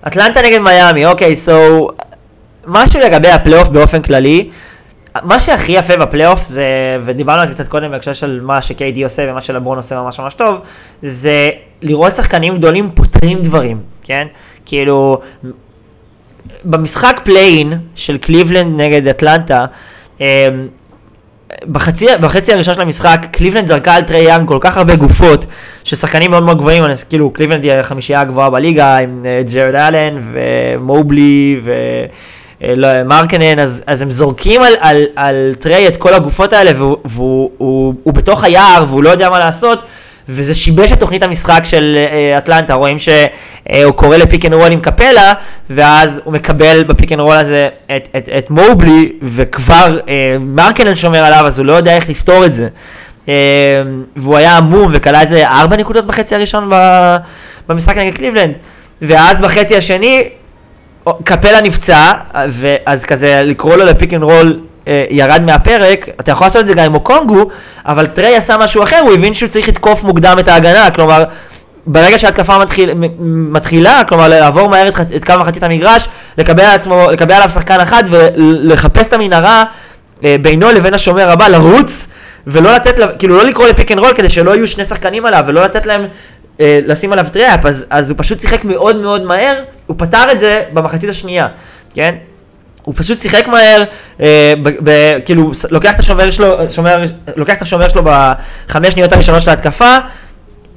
אטלנטה נגד מיאמי, אוקיי, so משהו לגבי הפלייאוף באופן כללי. מה שהכי יפה בפלייאוף זה, ודיברנו על זה קצת קודם בהקשר של מה ש-KD עושה ומה שלברון עושה ממש ממש טוב, זה לראות שחקנים גדולים פותרים דברים, כן? כאילו, במשחק play-in של קליבלנד נגד אטלנטה, אמ, בחצי, בחצי הראשון של המשחק, קליבלנד זרקה על טריי יאנג כל כך הרבה גופות, ששחקנים מאוד מאוד גבוהים, כאילו קליבלנד היא החמישייה הגבוהה בליגה, עם אה, ג'רד אלן ומובלי ו... אה, לא, מרקנן, אז, אז הם זורקים על, על, על טריי את כל הגופות האלה והוא, והוא הוא, הוא בתוך היער והוא לא יודע מה לעשות וזה שיבש את תוכנית המשחק של אה, אטלנטה, רואים שהוא אה, קורא ל pick and roll עם קפלה ואז הוא מקבל ב pick and roll הזה את, את, את מובלי וכבר אה, מרקאנן שומר עליו אז הוא לא יודע איך לפתור את זה. אה, והוא היה איום וקלע איזה ארבע נקודות בחצי הראשון במשחק נגד קליבלנד. ואז בחצי השני קפלה נפצע, ואז כזה לקרוא לו ל pick and roll אה, ירד מהפרק, אתה יכול לעשות את זה גם עם אוקונגו, אבל טריי עשה משהו אחר, הוא הבין שהוא צריך לתקוף מוקדם את ההגנה, כלומר, ברגע שההתקפה מתחיל, מתחילה, כלומר לעבור מהר את, את קו מחצית המגרש, לקבל, עצמו, לקבל עליו שחקן אחד ולחפש את המנהרה אה, בינו לבין השומר הבא, לרוץ, ולא לתת, כאילו לא לקרוא ל pick and roll כדי שלא יהיו שני שחקנים עליו, ולא לתת להם אה, לשים עליו trap, אז, אז הוא פשוט שיחק מאוד מאוד מהר, הוא פתר את זה במחצית השנייה, כן? הוא פשוט שיחק מהר, אה, ב, ב, כאילו לוקח את השומר שלו, שומר, לוקח את השומר שלו בחמש שניות הראשונות של ההתקפה,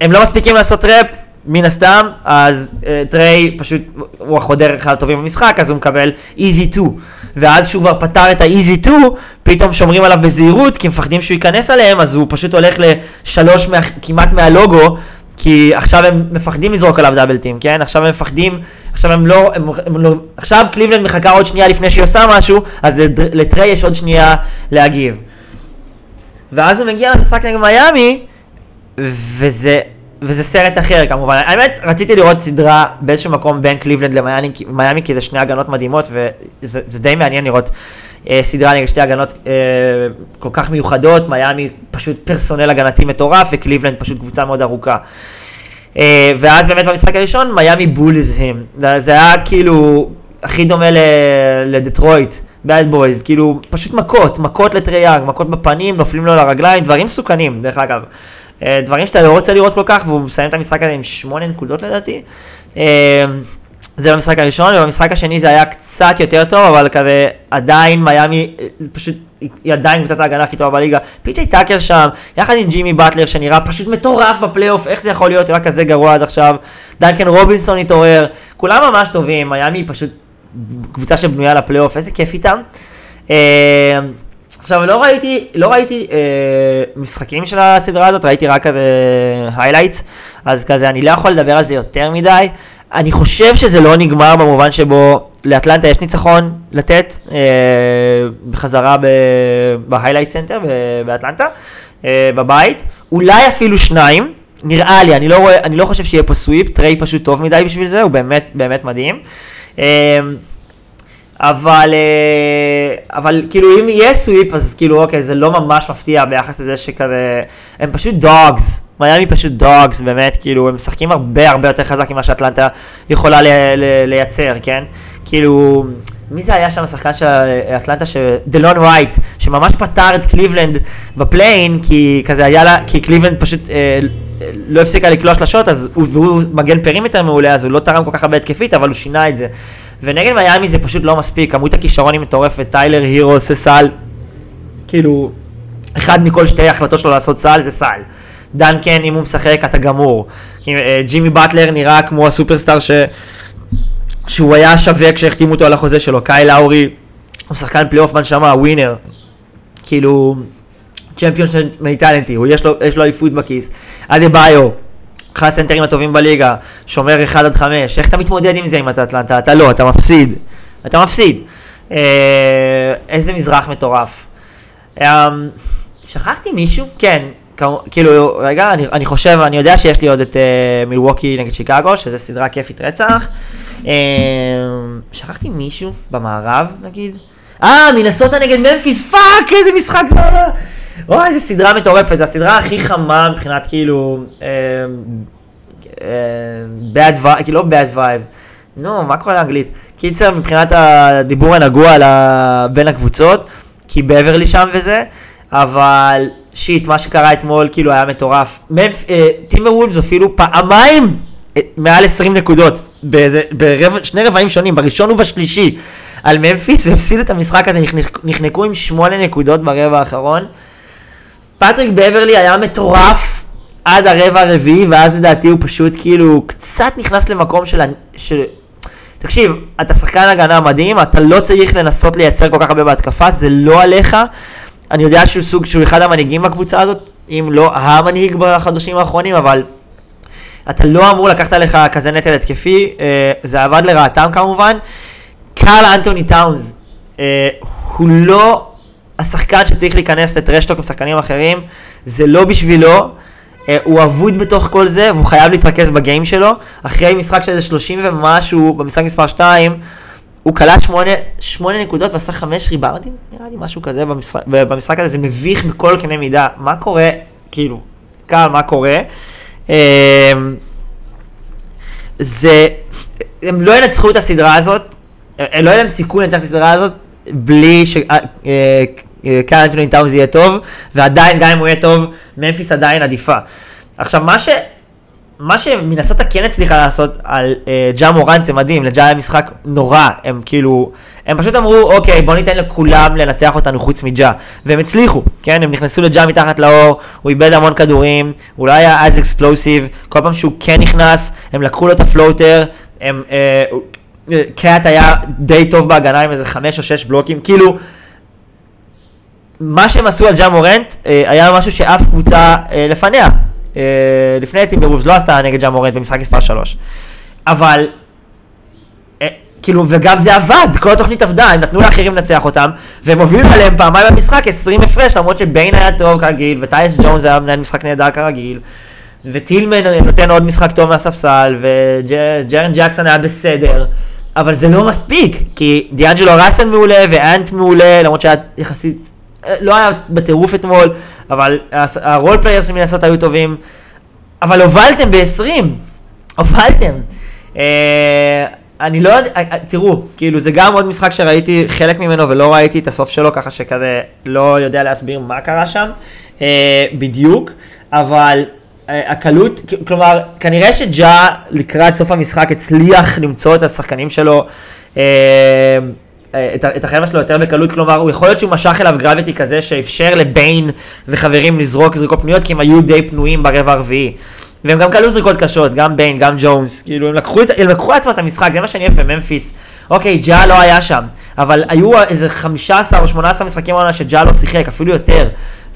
הם לא מספיקים לעשות trap, מן הסתם, אז אה, טריי פשוט, הוא החודר אחד הטובים במשחק, אז הוא מקבל easy 2. ואז שהוא כבר פתר את ה easy 2, פתאום שומרים עליו בזהירות, כי מפחדים שהוא ייכנס עליהם, אז הוא פשוט הולך לשלוש מה, כמעט מהלוגו, כי עכשיו הם מפחדים לזרוק עליו double team, כן? עכשיו הם מפחדים, עכשיו הם לא, הם, הם לא, עכשיו קליבלנד מחכה עוד שנייה לפני שהיא עושה משהו, אז לטריי יש עוד שנייה להגיב. ואז הוא מגיע למשחק נגד מיאמי, וזה, וזה סרט אחר כמובן. האמת, רציתי לראות סדרה באיזשהו מקום בין קליבלנד למיאמי, כי זה שני הגנות מדהימות, וזה די מעניין לראות אה, סדרה נגד שתי הגנות אה, כל כך מיוחדות, מיאמי פשוט personnel הגנתי מטורף, וקליבלנד פשוט קבוצה מאוד ארוכה. אה, ואז באמת במשחק הראשון, מיאמי bullied them. זה היה כאילו הכי דומה לדטרויט, bad boys, כאילו פשוט מכות, מכות לטריי יאנג, מכות בפנים, נופלים לו לרגליים, דברים מסוכנים, דרך אגב. דברים שאתה לא רוצה לראות כל כך, והוא מסיים את המשחק הזה עם שמונה נקודות לדעתי. זה במשחק הראשון, ובמשחק השני זה היה קצת יותר טוב, אבל כזה עדיין מיאמי, אה, פשוט, היא עדיין קבוצת ההגנה הכי טובה בליגה. פי.ג'יי טאקר שם, יחד עם ג'ימי באטלר שנראה פשוט מטורף בפלייאוף, איך זה יכול להיות רק כזה גרוע עד עכשיו? דנקן רובינסון התעורר, כולם ממש טובים, מיאמי פשוט קבוצה שבנויה לפלייאוף, איזה כיף איתם. אה, עכשיו, לא ראיתי, לא ראיתי אה, משחקים של הסדרה הזאת, ראיתי רק כזה highlights, אז כזה אני לא יכול לדבר על זה יותר מדי. אני חושב שזה לא נגמר במובן שבו לאטלנטה יש ניצחון לתת אה, בחזרה בהיילייט סנטר באטלנטה, אה, בבית, אולי אפילו שניים, נראה לי, אני לא, רואה, אני לא חושב שיהיה פה sweep, טריי פשוט טוב מדי בשביל זה, הוא באמת באמת מדהים. אה, אבל, אה, אבל כאילו אם יהיה sweep אז כאילו אוקיי זה לא ממש מפתיע ביחס לזה שכזה הם פשוט dogs מיאמי פשוט dogs, באמת, כאילו, הם משחקים הרבה הרבה יותר חזק ממה שאטלנטה יכולה ל- ל- לייצר, כן? כאילו, מי זה היה שם השחקן של אטלנטה, דלון רייט, שממש פתר את קליבלנד ב play-in, כי כזה היה לה, כי קליבלנד פשוט אה, לא הפסיקה לקלוע שלשות, אז הוא, והוא מגן perimeter מעולה, אז הוא לא תרם כל כך הרבה התקפית, אבל הוא שינה את זה. ונגד מיאמי זה פשוט לא מספיק, כמות הכישרון היא מטורפת, טיילר הירו עושה סל, כאילו, אחד מכל שתי החלטות שלו לעשות סל זה סל. דנקן, אם הוא משחק, אתה גמור. אה, ג'ימי באטלר נראה כמו הסופרסטאר ש... שהוא היה שווה כשהחתימו אותו על החוזה שלו. קייל לאורי הוא שחקן פלייאוף בנשמה, winner. כאילו, championship mentality, יש לו אליפות בכיס. אדבאיו, אחד הסנטרים הטובים בליגה, שומר 1 עד 5, איך אתה מתמודד עם זה אם אתה אטלנטה? אתה לא, אתה מפסיד. אתה מפסיד. אה, איזה מזרח מטורף. אה, שכחתי מישהו? כן, כאילו, רגע, אני, חושב, אני יודע שיש לי עוד את אה, מילווקי נגד שיקגו, שזו סדרה כיפית רצח. שכחתי מישהו במערב, נגיד. אה, מינסוטה נגד ממפיס, fuck, איזה משחק זה היה. אוי, איזה סדרה מטורפת, זו הסדרה הכי חמה מבחינת כאילו... אה, אה, bad vibe, כאילו לא bad vibe. נו, מה קורה לאנגלית? קיצר, מבחינת הדיבור הנגוע בין הקבוצות, כי בברלי שם וזה, אבל שיט, מה שקרה אתמול כאילו היה מטורף. אה, טימר וולפס אפילו פעמיים אה, מעל 20 נקודות, באיזה, ברבע, שני רבעים שונים, בראשון ובשלישי, על ממפיס, והפסידו את המשחק הזה, נחנקו עם 8 נקודות ברבע האחרון. פטריק בברלי היה מטורף עד הרבע הרביעי, ואז לדעתי הוא פשוט כאילו קצת נכנס למקום של... של... תקשיב, אתה שחקן הגנה מדהים, אתה לא צריך לנסות לייצר כל כך הרבה בהתקפה, זה לא עליך. אני יודע שהוא סוג, שהוא אחד המנהיגים בקבוצה הזאת, אם לא המנהיג בחדשים האחרונים, אבל אתה לא אמור לקחת עליך כזה נטל התקפי, אה, זה עבד לרעתם כמובן. קארל אנטוני טאונס, אה, הוא לא השחקן שצריך להיכנס לטרשטוק עם שחקנים אחרים, זה לא בשבילו. אה, הוא אבוד בתוך כל זה, והוא חייב להתרכז בגיים שלו. אחרי משחק של איזה 30 ומשהו, במשחק מספר 2, הוא כלה שמונה, שמונה נקודות ועשה חמש ריבאונדים, נראה לי משהו כזה במשחק, במשחק הזה, זה מביך בכל קנה מידה, מה קורה, כאילו, קהל, מה קורה? אמ, זה, הם לא ינצחו את הסדרה הזאת, לא יהיה להם סיכוי לנצח את הסדרה הזאת, בלי שקהל אה, אנטוני טאונס יהיה טוב, ועדיין, גם אם הוא יהיה טוב, ממפיס עדיין עדיפה. עכשיו, מה ש... מה שמינסוטה כן הצליחה לעשות על אה, ג'ה מורנט זה מדהים, לג'ה היה משחק נורא, הם כאילו, הם פשוט אמרו, אוקיי, בוא ניתן לכולם לנצח אותנו חוץ מג'ה, והם הצליחו, כן, הם נכנסו לג'ה מתחת לעור, הוא איבד המון כדורים, הוא לא היה אז explosive, כל פעם שהוא כן נכנס, הם לקחו לו את ה floater, הם, אה, אה, קאט היה די טוב בהגנה עם איזה חמש או שש בלוקים, כאילו, מה שהם עשו על ג'ה מורנט אה, היה משהו שאף קבוצה אה, לפניה אה, לפני טימברווולס לא עשתה נגד ג'ה מורנט במשחק מספר 3. אבל, כאילו, וגם זה עבד, כל התוכנית עבדה, הם נתנו לאחרים לנצח אותם, והם הובילו עליהם פעמיים במשחק 20 הפרש, למרות שביין היה טוב כרגיל, וטיוס ג'ונס היה מנהל משחק נהדר כרגיל, וטילמן נותן עוד משחק טוב מהספסל, וג'רן ג'קסון היה בסדר. אבל זה לא מספיק, כי דיאנג'לו ראסל מעולה ואנט מעולה, למרות שהיה יחסית לא היה בטירוף אתמול, אבל ה role players מינסוטה היו טובים, אבל הובלתם ב-20, הובלתם. אה, אני לא יודע, אה, תראו, כאילו זה גם עוד משחק שראיתי חלק ממנו ולא ראיתי את הסוף שלו, ככה שכזה לא יודע להסביר מה קרה שם אה, בדיוק, אבל אה, הקלות, כלומר, כנראה שג'ה לקראת סוף המשחק הצליח למצוא את השחקנים שלו, אה, אה, את, ה- את החבר'ה שלו יותר בקלות, כלומר, הוא יכול להיות שהוא משך אליו גרביטי כזה שאפשר לביין וחברים לזרוק זריקות פנויות, כי הם היו די פנויים ברבע הרביעי. והם גם כלו זריקות קשות, גם ביין, גם ג'ונס, כאילו הם לקחו, את, הם לקחו לעצמם את המשחק, זה מה שאני אוהב בממפיס. אוקיי, ג'ה לא היה שם, אבל היו איזה 15 או 18 משחקים העונה שג'ה לא שיחק, אפילו יותר.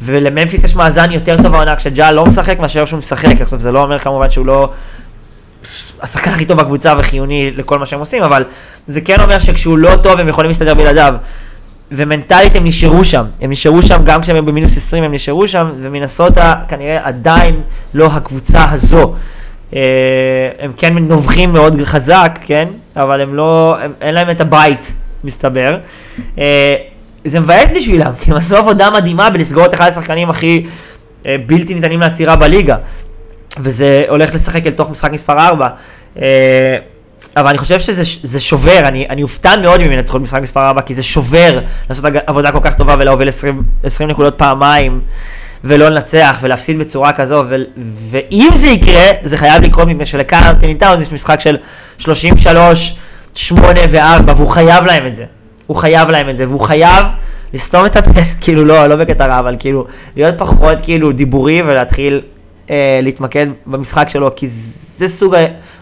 ולממפיס יש מאזן יותר טוב העונה כשג'ה לא משחק מאשר שהוא משחק, עכשיו זה לא אומר כמובן שהוא לא השחקן הכי טוב בקבוצה וחיוני לכל מה שהם עושים, אבל זה כן אומר שכשהוא לא טוב הם יכולים להסתדר בלעדיו. ומנטלית הם נשארו שם, הם נשארו שם גם כשהם היו במינוס 20 הם נשארו שם, ומנסוטה כנראה עדיין לא הקבוצה הזו. אה, הם כן נובחים מאוד חזק, כן? אבל הם לא, הם, אין להם את הבית, מסתבר. אה, זה מבאס בשבילם, כי הם עשו עבודה מדהימה בלסגור את אחד השחקנים הכי אה, בלתי ניתנים לעצירה בליגה. וזה הולך לשחק אל תוך משחק מספר 4. אבל אני חושב שזה זה שובר, אני, אני אופתע מאוד אם ינצחו את משחק מספר 4, כי זה שובר לעשות עבודה כל כך טובה ולהוביל 20, 20 נקודות פעמיים, ולא לנצח, ולהפסיד בצורה כזו, ו, ואם זה יקרה, זה חייב לקרות מפני שלקארל טאונס יש משחק של 33, 8 ו-4, והוא חייב להם את זה. הוא חייב להם את זה, והוא חייב לסתום את הפה, <laughs> כאילו לא, לא בקטע רע, אבל כאילו, להיות פחות כאילו דיבורי ולהתחיל אה, להתמקד במשחק שלו, כי זה סוג ה...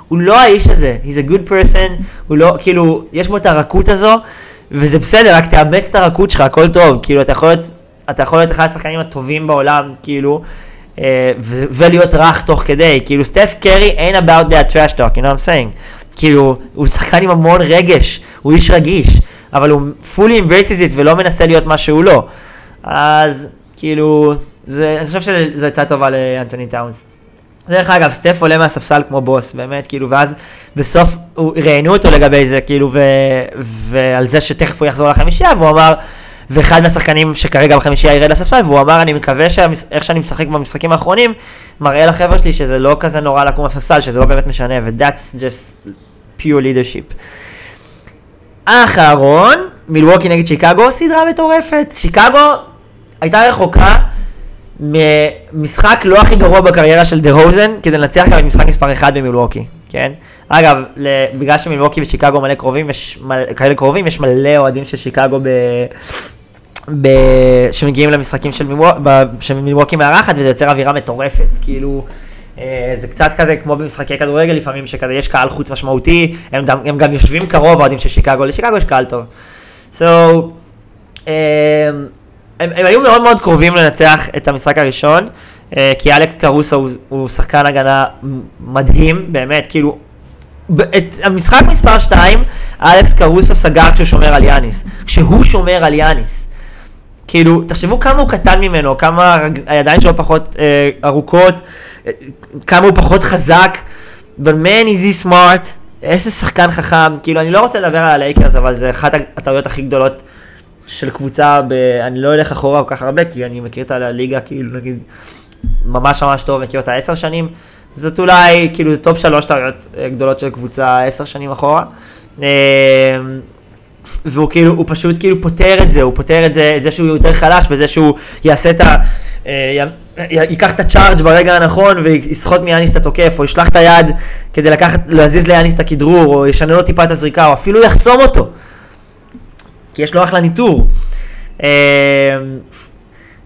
הוא לא האיש הזה, he's a good person, הוא לא, כאילו, יש בו את הרכות הזו, וזה בסדר, רק תאמץ את הרכות שלך, הכל טוב, כאילו, אתה יכול להיות, אתה יכול להיות אחד השחקנים הטובים בעולם, כאילו, אה, ו- ולהיות רך תוך כדי, כאילו, סטף קרי ain't about that trash talk, you know what I'm saying? כאילו, הוא שחקן עם המון רגש, הוא איש רגיש, אבל הוא fully embraces it ולא מנסה להיות מה שהוא לא. אז, כאילו, זה, אני חושב שזו עצה טובה לאנטוני טאונס. דרך אגב, סטף עולה מהספסל כמו בוס, באמת, כאילו, ואז בסוף ראיינו אותו לגבי זה, כאילו, ו, ועל זה שתכף הוא יחזור לחמישייה, והוא אמר, ואחד מהשחקנים שכרגע בחמישייה ירד לספסל, והוא אמר, אני מקווה שאיך שאני משחק במשחקים האחרונים, מראה לחבר'ה שלי שזה לא כזה נורא לקום מהספסל, שזה לא באמת משנה, ו-that's just pure leadership. האחרון, מילווקי נגד שיקגו, סדרה מטורפת. שיקגו הייתה רחוקה ממשחק לא הכי גרוע בקריירה של דה רוזן, כדי לנצח גם את משחק מספר 1 במילווקי, כן? אגב, בגלל שמילווקי ושיקגו מלא קרובים, יש מלא, כאלה קרובים, יש מלא אוהדים של שיקגו ב... ב... שמגיעים למשחקים של, מילווקי מארחת, וזה יוצר אווירה מטורפת, כאילו... אה, זה קצת כזה כמו במשחקי כדורגל לפעמים, שכזה יש קהל חוץ משמעותי, הם גם, הם גם יושבים קרוב אוהדים של שיקגו, לשיקגו יש קהל טוב. So, אה, הם, הם היו מאוד מאוד קרובים לנצח את המשחק הראשון, אה, כי אלכס קרוסו הוא, הוא שחקן הגנה מדהים, באמת, כאילו, את המשחק מספר 2, אלכס קרוסו סגר כשהוא שומר על יאניס. כשהוא שומר על יאניס. כאילו, תחשבו כמה הוא קטן ממנו, כמה הידיים שלו פחות אה, ארוכות, אה, כמה הוא פחות חזק, but man is he smart, איזה שחקן חכם, כאילו, אני לא רוצה לדבר על הלייקרס, אבל זה אחת הטעויות הכי גדולות של קבוצה, ב... אני לא אלך אחורה כל כך הרבה, כי אני מכיר את הליגה, כאילו, נגיד, ממש ממש טוב, מכיר אותה עשר שנים, זאת אולי, כאילו, top שלוש טעויות אה, גדולות של קבוצה עשר שנים אחורה. אה, והוא כאילו, הוא פשוט כאילו פותר את זה, הוא פותר את זה, את זה שהוא יותר חלש, בזה שהוא יעשה את ה... אה, ייקח את הצ'ארג' ברגע הנכון ויסחוט מיאניס את התוקף, או ישלח את היד כדי לקחת, להזיז ליאניס את הכדרור, או ישנה לו טיפה את הזריקה, או אפילו יחסום אותו. כי יש לו אחלה ניטור. אה,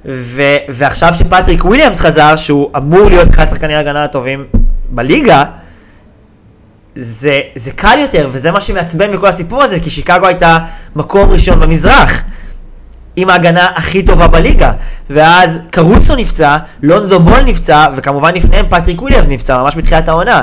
ו- ועכשיו שפטריק וויליאמס חזר, שהוא אמור להיות אחד השחקני ההגנה הטובים בליגה, זה, זה קל יותר, וזה מה שמעצבן מכל הסיפור הזה, כי שיקגו הייתה מקום ראשון במזרח, עם ההגנה הכי טובה בליגה. ואז קרוסו נפצע, לונזו בול נפצע, וכמובן לפניהם פטריק וויליאמס נפצע, ממש בתחילת העונה.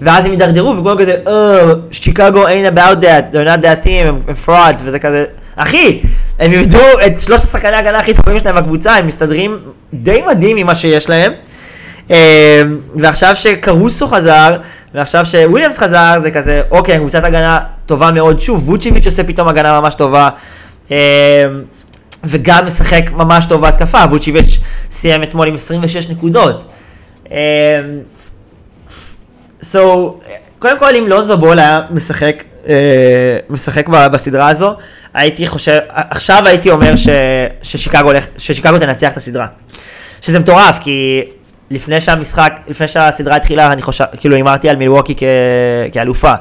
ואז הם הידרדרו, וכולם כזה, אה, שיקגו ain't about that, they're not that team, הם frauds, וזה כזה, אחי, הם איבדו את שלושת השחקני ההגנה הכי טובים שלהם בקבוצה, הם מסתדרים די מדהים עם מה שיש להם. אה, ועכשיו שקרוסו חזר, ועכשיו שוויליאמס חזר, זה כזה, אוקיי, קבוצת הגנה טובה מאוד. שוב, ווצ'יביץ' עושה פתאום הגנה ממש טובה, אה, וגם משחק ממש טוב בהתקפה. ווצ'יביץ' סיים אתמול עם 26 נקודות. אה, so, קודם כל, אם לונזו בול היה משחק, משחק ב- בסדרה הזו, הייתי חושב, עכשיו הייתי אומר ש, ששיקגו, ששיקגו תנצח את הסדרה. שזה מטורף, כי לפני שהמשחק, לפני שהסדרה התחילה, אני חושב, כאילו הימרתי על מילווקי כ... כאלופה.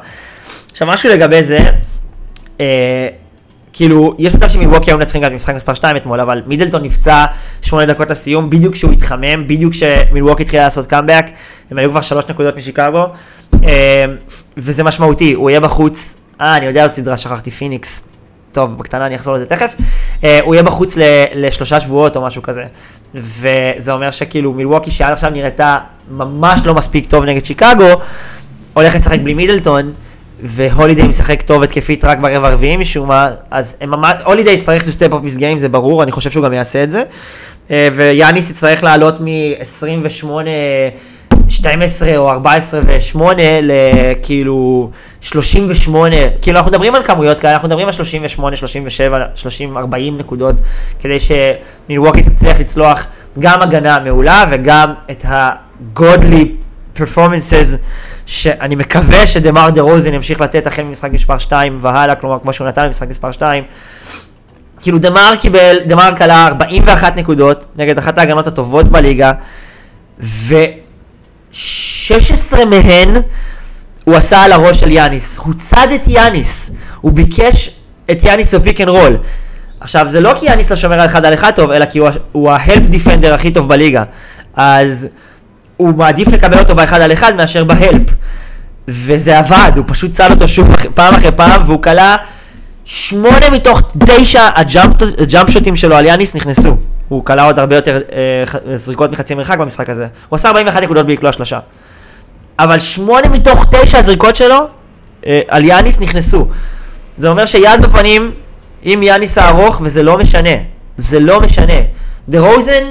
עכשיו משהו לגבי זה, אה, כאילו, יש מצב שמילווקי היו מנצחים גם במשחק מספר 2 אתמול, אבל מידלטון נפצע 8 דקות לסיום, בדיוק כשהוא התחמם, בדיוק כשמילווקי התחילה לעשות קאמבק, הם היו כבר 3 נקודות משיקגו, אה, וזה משמעותי, הוא יהיה בחוץ, אה, אני יודע עוד סדרה, שכחתי, פיניקס. טוב, בקטנה אני אחזור לזה תכף. אה, הוא יהיה בחוץ ל- לשלושה שבועות או משהו כזה. וזה אומר שכאילו מילווקי שעד עכשיו נראתה ממש לא מספיק טוב נגד שיקגו, הולכת לשחק בלי מידלטון, והולידיי משחק טוב התקפית רק ברבע הרביעי משום מה, אז ממש, הולידיי יצטרך לסטפ אפ מסגרים, זה ברור, אני חושב שהוא גם יעשה את זה. אה, ויאניס יצטרך לעלות מ-28... 12 או 14 ו-8 לכאילו 38, כאילו אנחנו מדברים על כמויות כאלה, אנחנו מדברים על 38, 37, 30, 40 נקודות, כדי שמילווקי תצליח לצלוח גם הגנה מעולה וגם את ה-godly performances שאני מקווה שדה-מר דה רוזן ימשיך לתת החל ממשחק מספר 2 והלאה, כלומר כמו שהוא נתן במשחק מספר 2. כאילו דה-מר קיבל, דה-מר קלע 41 נקודות נגד אחת ההגנות הטובות בליגה, ו... 16 מהן הוא עשה על הראש של יאניס. הוא צד את יאניס. הוא ביקש את יאניס בפיק אנד רול. עכשיו, זה לא כי יאניס לא שומר על אחד על אחד טוב, אלא כי הוא, הוא ההלפ דיפנדר הכי טוב בליגה. אז הוא מעדיף לקבל אותו באחד על אחד מאשר בהלפ. וזה עבד, הוא פשוט צד אותו שוב פעם אחרי פעם, והוא כלה שמונה מתוך תשע הג'אמפ שוטים שלו על יאניס נכנסו. הוא כלה עוד הרבה יותר אה, זריקות מחצי מרחק במשחק הזה. הוא עשה 41 נקודות בלי לקלוע שלושה. אבל שמונה מתוך תשע הזריקות שלו אה, על יאניס נכנסו. זה אומר שיד בפנים עם יאניס הארוך, וזה לא משנה. זה לא משנה. דה רוזן,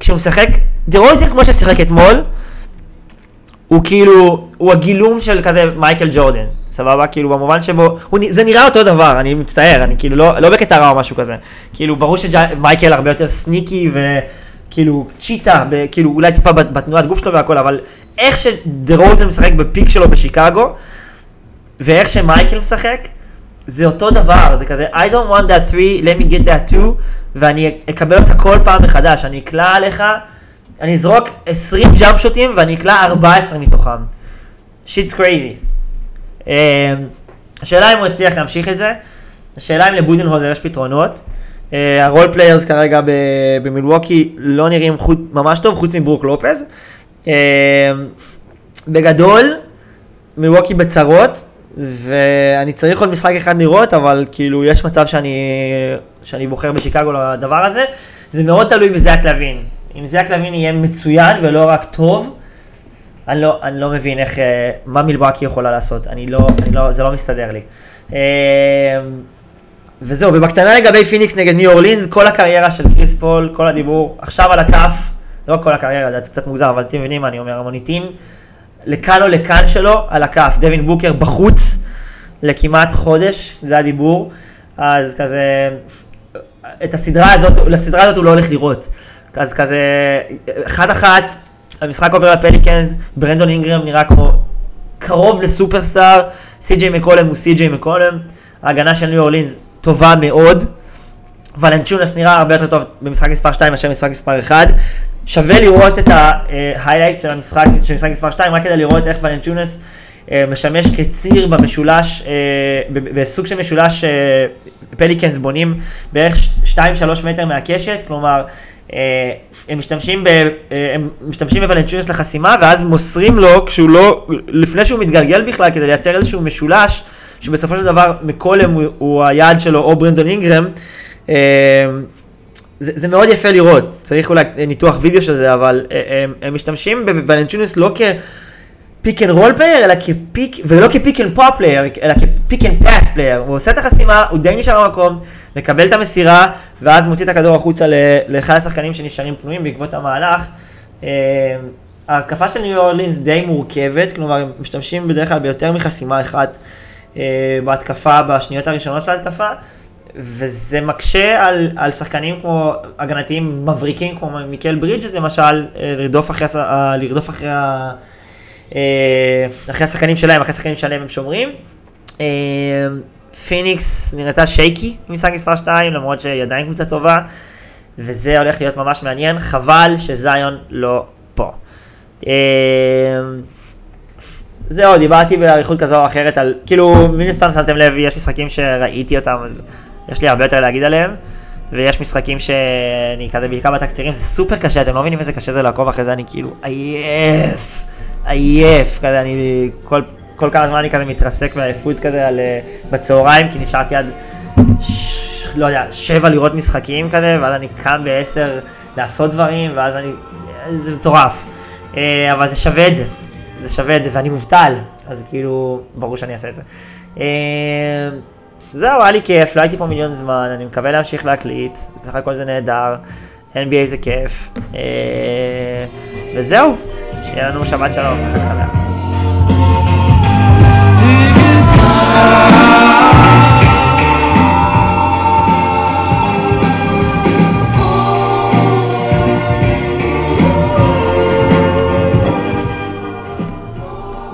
כשהוא משחק, דה רוזן כמו ששיחק אתמול, הוא כאילו, הוא הגילום של כזה מייקל ג'ורדן. סבבה? כאילו במובן שבו, הוא, זה נראה אותו דבר, אני מצטער, אני כאילו לא, לא בקטע רע או משהו כזה. כאילו ברור שמייקל הרבה יותר סניקי וכאילו צ'יטה, כאילו אולי טיפה בתנועת גוף שלו והכל, אבל איך שדרוזן משחק בפיק שלו בשיקגו, ואיך שמייקל משחק, זה אותו דבר, זה כזה I don't want that three, let me get that two, ואני אקבל אותך כל פעם מחדש, אני אקלע עליך, אני אזרוק 20 jump shotים ואני אקלע 14 מתוכם. Shit's crazy. אמ, השאלה אם הוא יצליח להמשיך את זה, השאלה אם לבודנהוזר יש פתרונות. אה, ה role players כרגע במילווקי לא נראים ממש טוב, חוץ מברוק לופז. אמ, בגדול, מילווקי בצרות, ואני צריך עוד משחק אחד לראות, אבל כאילו יש מצב שאני, שאני בוחר בשיקגו לדבר הזה. זה מאוד תלוי בזיאק לוין. אם זיאק לוין יהיה מצוין ולא רק טוב, אני לא, אני לא מבין איך, אה, מה מילבואקי יכולה לעשות, אני לא, אני לא, זה לא מסתדר לי. אה, וזהו, ובקטנה לגבי פיניקס נגד ניו אורלינס, כל הקריירה של קריס פול, כל הדיבור, עכשיו על הכף, לא כל הקריירה, זה קצת מוגזר, אבל אתם מבינים מה אני אומר, המוניטין, לכאן או לכאן שלו, על הכף, דווין בוקר בחוץ לכמעט חודש, זה הדיבור, אז כזה, את הסדרה הזאת, הסדרה הזאת הוא לא הולך לראות, אז כזה, אחת אחת, המשחק עובר לפליקנס, ברנדון אינגרם נראה כמו קרוב לסופרסטאר, סי.ג'יי מקולם הוא סי.ג'יי מקולם, ההגנה של ניו אורלינס טובה מאוד, וולנצ'ונס נראה הרבה יותר טוב במשחק מספר 2 מאשר במשחק מספר 1. שווה לראות את ה highlight של המשחק, של משחק מספר 2, רק כדי לראות איך וולנצ'ונס אה, משמש כציר במשולש, אה, בסוג של משולש אה, פליקנס בונים בערך 2-3 מטר מהקשת, כלומר אה, הם משתמשים, ב, אה, הם משתמשים בוולנצ'ונס לחסימה ואז מוסרים לו כשהוא לא, לפני שהוא מתגלגל בכלל כדי לייצר איזשהו משולש שבסופו של דבר מקולם הוא, הוא היעד שלו או ברנדון אינגרם. אה, זה, זה מאוד יפה לראות, צריך אולי ניתוח וידאו של זה, אבל הם, הם משתמשים בוולנצ'ונס לא כ pick and roll player, אלא כ pick, ולא כ pick and pop player, אלא כ pick and pass player. הוא עושה את החסימה, הוא די נשאר במקום, מקבל את המסירה, ואז מוציא את הכדור החוצה לאחד השחקנים שנשארים פנויים בעקבות המהלך. אה, ההתקפה של ניו אורלינס די מורכבת, כלומר הם משתמשים בדרך כלל ביותר מחסימה אחת אה, בהתקפה, בשניות הראשונות של ההתקפה, וזה מקשה על, על שחקנים כמו הגנתיים מבריקים כמו מיקל ברידג'ס למשל, אה, לרדוף אחרי, לרדוף אחרי, אחרי השחקנים שלהם, אחרי השחקנים שלהם הם שומרים. פיניקס נראתה שייקי במשחק מספר 2, למרות שהיא עדיין קבוצה טובה, וזה הולך להיות ממש מעניין, חבל שזיון לא פה. אה, זהו, דיברתי באריכות כזו או אחרת על, כאילו, מן הסתם שמתם לב, יש משחקים שראיתי אותם, אז יש לי הרבה יותר להגיד עליהם, ויש משחקים שאני כזה, בעיקר בתקצירים, זה סופר קשה, אתם לא מבינים איזה קשה זה לעקוב אחרי זה, אני כאילו עייף, עייף, כזה, אני כל, כל כמה זמן אני כזה מתרסק בעייפות כזה על, אה, בצהריים, כי נשארתי עד, ש, לא יודע, שבע לראות משחקים כזה, ואז אני קם בעשר לעשות דברים, ואז אני, זה מטורף, אה, אבל זה שווה את זה. זה שווה את זה, ואני מובטל, אז כאילו, ברור שאני אעשה את זה. אה, זהו, היה לי כיף, לא הייתי פה מיליון זמן, אני מקווה להמשיך להקליט, בסך הכל זה נהדר, NBA זה כיף, אה, וזהו, שיהיה לנו שבת שלום, חג שמח.